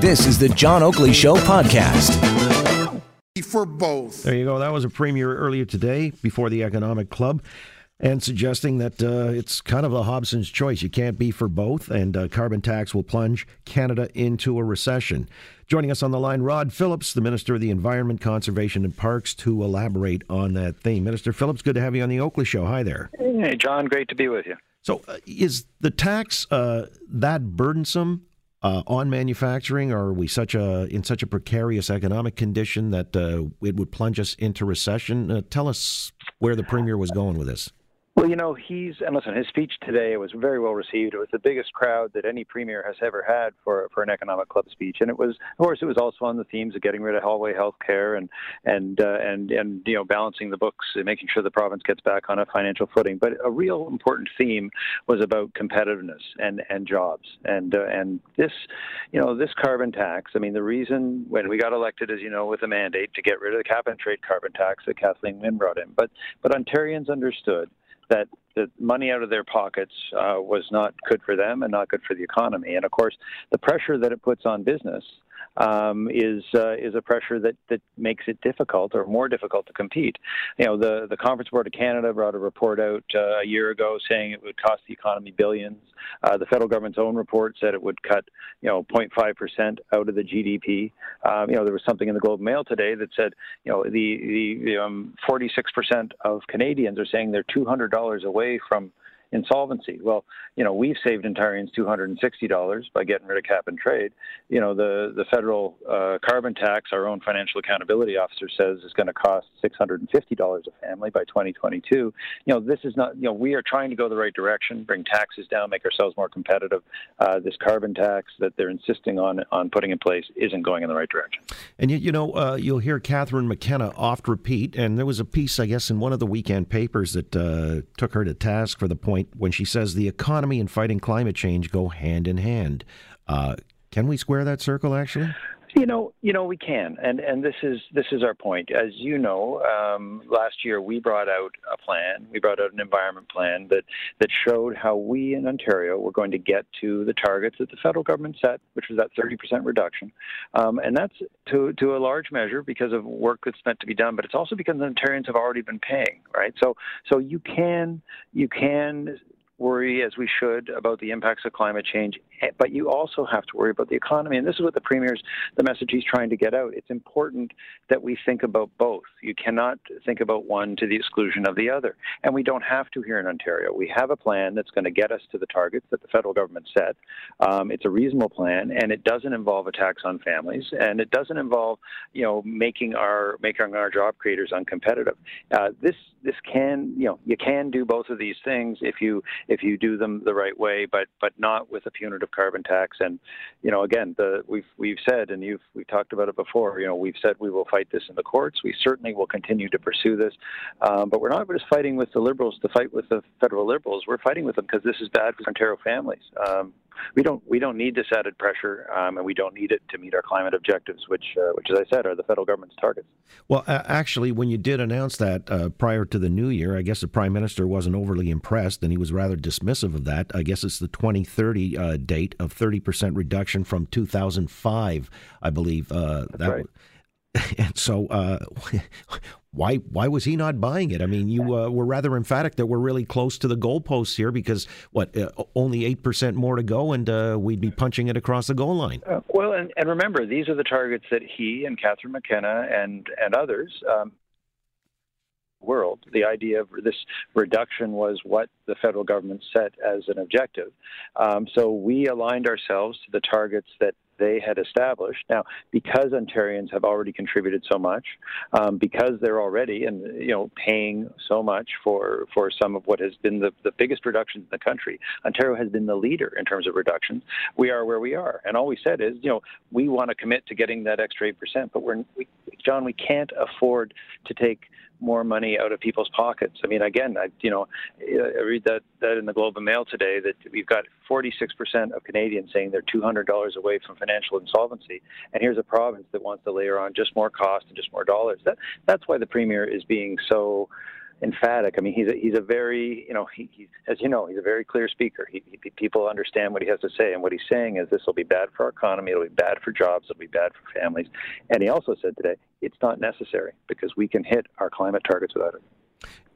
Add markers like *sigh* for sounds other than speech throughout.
This is the John Oakley Show podcast. For both. There you go. That was a premier earlier today before the Economic Club and suggesting that uh, it's kind of a Hobson's choice. You can't be for both, and uh, carbon tax will plunge Canada into a recession. Joining us on the line, Rod Phillips, the Minister of the Environment, Conservation and Parks, to elaborate on that theme. Minister Phillips, good to have you on the Oakley Show. Hi there. Hey, John, great to be with you. So, uh, is the tax uh, that burdensome uh, on manufacturing, or are we such a in such a precarious economic condition that uh, it would plunge us into recession? Uh, tell us where the premier was going with this. Well, you know, he's and listen, his speech today was very well received. It was the biggest crowd that any premier has ever had for for an economic club speech, and it was, of course, it was also on the themes of getting rid of hallway health care and and uh, and and you know balancing the books and making sure the province gets back on a financial footing. But a real important theme was about competitiveness and and jobs, and uh, and this, you know, this carbon tax. I mean, the reason when we got elected, as you know, with a mandate to get rid of the cap and trade carbon tax that Kathleen Wynne brought in, but but Ontarians understood that the money out of their pockets uh, was not good for them and not good for the economy. And of course, the pressure that it puts on business um, is uh, is a pressure that, that makes it difficult or more difficult to compete. You know, the the Conference Board of Canada brought a report out uh, a year ago saying it would cost the economy billions. Uh, the federal government's own report said it would cut you know 0.5 percent out of the GDP. Um, you know, there was something in the Globe Mail today that said you know the the um, 46 percent of Canadians are saying they're 200 dollars away from insolvency. Well, you know, we've saved Ontarians $260 by getting rid of cap and trade. You know, the, the federal uh, carbon tax, our own financial accountability officer says is going to cost $650 a family by 2022. You know, this is not, you know, we are trying to go the right direction, bring taxes down, make ourselves more competitive. Uh, this carbon tax that they're insisting on, on putting in place isn't going in the right direction. And you, you know, uh, you'll hear Catherine McKenna oft repeat, and there was a piece, I guess, in one of the weekend papers that uh, took her to task for the point point when she says the economy and fighting climate change go hand in hand. Uh, can we square that circle, actually? You know, you know, we can, and and this is this is our point. As you know, um, last year we brought out a plan. We brought out an environment plan that that showed how we in Ontario were going to get to the targets that the federal government set, which was that 30% reduction, um, and that's to to a large measure because of work that's meant to be done, but it's also because Ontarians have already been paying, right? So so you can you can worry as we should about the impacts of climate change, but you also have to worry about the economy. And this is what the premier's the message he's trying to get out. It's important that we think about both. You cannot think about one to the exclusion of the other. And we don't have to here in Ontario. We have a plan that's going to get us to the targets that the federal government set. Um, it's a reasonable plan, and it doesn't involve a tax on families, and it doesn't involve, you know, making our making our job creators uncompetitive. Uh, this this can, you know, you can do both of these things if you if you do them the right way, but but not with a punitive carbon tax. And you know, again, the we've we've said, and you've we've talked about it before. You know, we've said we will fight this in the courts. We certainly will continue to pursue this, um, but we're not just fighting with the liberals to fight with the federal liberals. We're fighting with them because this is bad for Ontario families. Um, we don't we don't need this added pressure, um, and we don't need it to meet our climate objectives, which uh, which, as I said, are the federal government's targets. Well, uh, actually, when you did announce that uh, prior to the new year, I guess the prime minister wasn't overly impressed, and he was rather dismissive of that. I guess it's the 2030 uh, date of 30 percent reduction from 2005, I believe. Uh, that, right. *laughs* And so, uh, *laughs* why why was he not buying it? I mean, you uh, were rather emphatic that we're really close to the goalposts here because what uh, only eight percent more to go, and uh, we'd be punching it across the goal line. Uh, well, and, and, remember, these are the targets that he and Catherine McKenna and and others. Um, world. The idea of this reduction was what the federal government set as an objective. Um, so we aligned ourselves to the targets that they had established. Now, because Ontarians have already contributed so much, um, because they're already and you know paying so much for for some of what has been the, the biggest reductions in the country, Ontario has been the leader in terms of reductions. We are where we are, and all we said is, you know, we want to commit to getting that extra eight percent, but we're, we, John, we can't afford to take more money out of people's pockets. I mean, again, I, you know, I read that, that in the Globe and Mail today that we've got 46% of Canadians saying they're $200 away from financial insolvency, and here's a province that wants to layer on just more cost and just more dollars. That that's why the premier is being so emphatic. I mean, he's a, he's a very, you know, he, he's, as you know, he's a very clear speaker. He, he, people understand what he has to say, and what he's saying is this will be bad for our economy, it'll be bad for jobs, it'll be bad for families. And he also said today it's not necessary because we can hit our climate targets without it.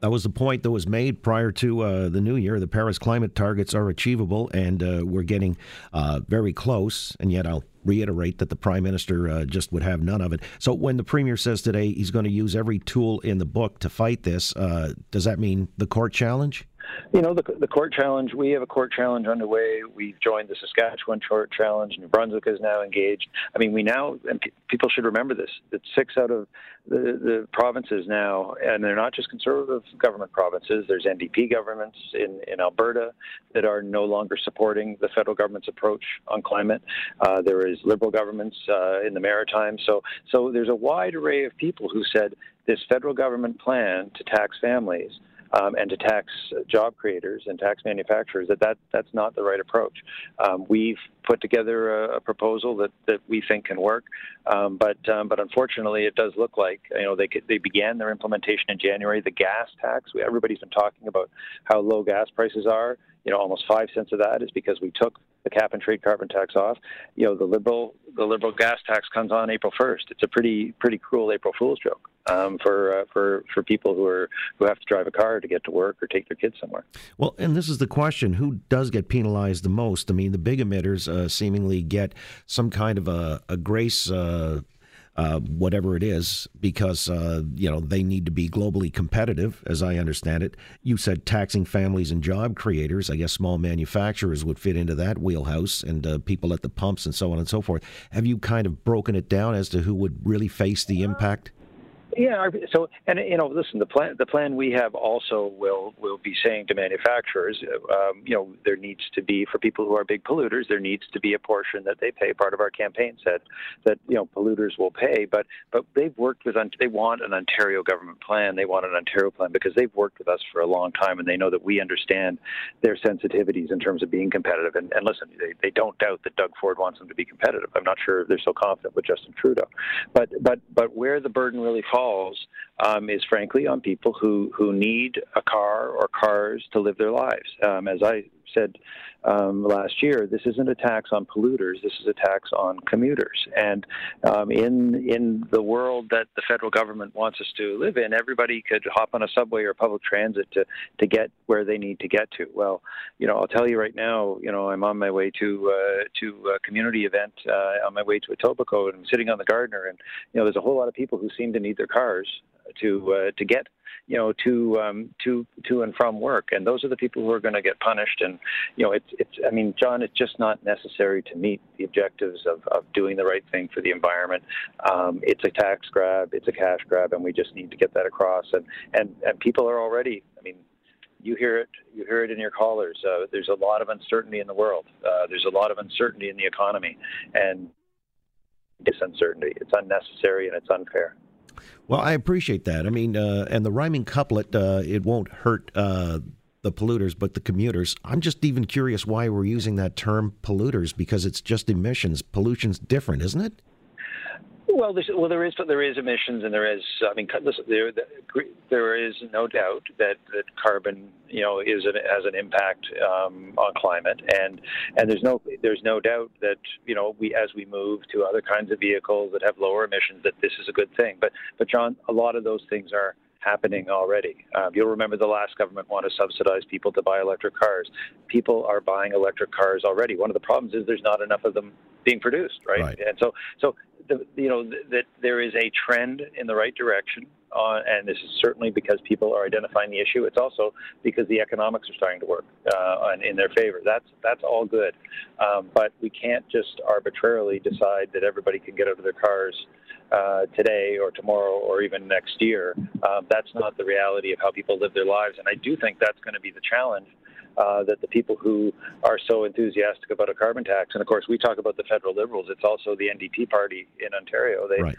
That was the point that was made prior to uh, the new year. The Paris climate targets are achievable, and uh, we're getting uh, very close. And yet, I'll reiterate that the prime minister uh, just would have none of it. So, when the premier says today he's going to use every tool in the book to fight this, uh, does that mean the court challenge? You know, the, the court challenge, we have a court challenge underway. We've joined the Saskatchewan Court Challenge. New Brunswick is now engaged. I mean, we now, and p- people should remember this, that six out of the, the provinces now, and they're not just conservative government provinces, there's NDP governments in, in Alberta that are no longer supporting the federal government's approach on climate. Uh, there is liberal governments uh, in the Maritimes. So, so there's a wide array of people who said this federal government plan to tax families um, and to tax job creators and tax manufacturers that, that that's not the right approach. Um, we've put together a, a, proposal that, that we think can work, um, but um, but unfortunately, it does look like you know they could, they began their implementation in January. The gas tax, everybody's been talking about how low gas prices are. You know, almost five cents of that is because we took the cap and trade carbon tax off. You know, the liberal the liberal gas tax comes on April 1st. It's a pretty pretty cruel April Fool's joke um, for uh, for for people who are who have to drive a car to get to work or take their kids somewhere. Well, and this is the question: Who does get penalized the most? I mean, the big emitters uh, seemingly get some kind of a, a grace. Uh, uh, whatever it is, because uh, you know they need to be globally competitive, as I understand it. You said taxing families and job creators. I guess small manufacturers would fit into that wheelhouse, and uh, people at the pumps and so on and so forth. Have you kind of broken it down as to who would really face the impact? Yeah. So, and you know, listen, the plan the plan we have also will will be saying to manufacturers, um, you know, there needs to be for people who are big polluters, there needs to be a portion that they pay. Part of our campaign said that you know polluters will pay, but but they've worked with they want an Ontario government plan. They want an Ontario plan because they've worked with us for a long time and they know that we understand their sensitivities in terms of being competitive. And, and listen, they, they don't doubt that Doug Ford wants them to be competitive. I'm not sure if they're so confident with Justin Trudeau, but but but where the burden really falls falls um, is frankly on people who, who need a car or cars to live their lives. Um, as I said um, last year, this isn't a tax on polluters. This is a tax on commuters. And um, in in the world that the federal government wants us to live in, everybody could hop on a subway or public transit to to get where they need to get to. Well, you know, I'll tell you right now. You know, I'm on my way to uh, to a community event uh, on my way to Etobicoke, and I'm sitting on the Gardiner, and you know, there's a whole lot of people who seem to need their cars to uh, to get you know to um, to to and from work, and those are the people who are going to get punished. And you know, it's it's I mean, John, it's just not necessary to meet the objectives of, of doing the right thing for the environment. Um, it's a tax grab, it's a cash grab, and we just need to get that across. And and and people are already, I mean. You hear it. You hear it in your callers. Uh, there's a lot of uncertainty in the world. Uh, there's a lot of uncertainty in the economy, and this uncertainty. It's unnecessary and it's unfair. Well, I appreciate that. I mean, uh, and the rhyming couplet, uh, it won't hurt uh, the polluters, but the commuters. I'm just even curious why we're using that term polluters because it's just emissions. Pollution's different, isn't it? Well, well, there is, but there is emissions, and there is. I mean, there, there is no doubt that, that carbon, you know, is an, has an impact um, on climate, and and there's no there's no doubt that you know we as we move to other kinds of vehicles that have lower emissions, that this is a good thing. But but John, a lot of those things are happening already. Um, you'll remember the last government wanted to subsidize people to buy electric cars. People are buying electric cars already. One of the problems is there's not enough of them being produced, right? right. And so, so the, you know that there is a trend in the right direction on, and this is certainly because people are identifying the issue. It's also because the economics are starting to work uh, in their favor. That's that's all good, um, but we can't just arbitrarily decide that everybody can get out of their cars uh, today or tomorrow or even next year. Um, that's not the reality of how people live their lives, and I do think that's going to be the challenge uh, that the people who are so enthusiastic about a carbon tax, and of course we talk about the federal Liberals, it's also the NDP party in Ontario. They right.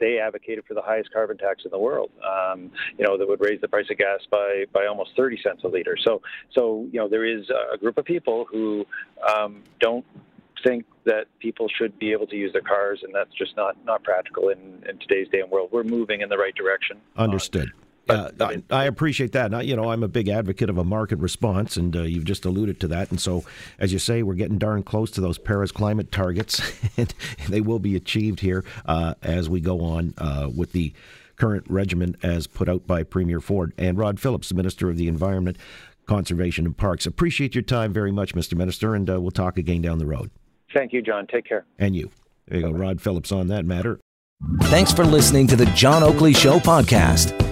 they advocated for the highest carbon tax in the world. Um, you know that would raise the price of gas by by almost 30 cents a liter. So so you know there is a group of people who um, don't think that people should be able to use their cars, and that's just not not practical in, in today's day and world. We're moving in the right direction. Understood. Uh, I, I, appreciate that. you know, I'm a big advocate of a market response, and uh, you've just alluded to that. And so, as you say, we're getting darn close to those Paris climate targets, *laughs* and they will be achieved here uh, as we go on uh, with the current regimen as put out by Premier Ford and Rod Phillips, the Minister of the Environment, Conservation, and Parks. Appreciate your time very much, Mr. Minister, and uh, we'll talk again down the road. Thank you, John. Take care. And you. There you go, Rod Phillips on that matter. Thanks for listening to the John Oakley Show podcast.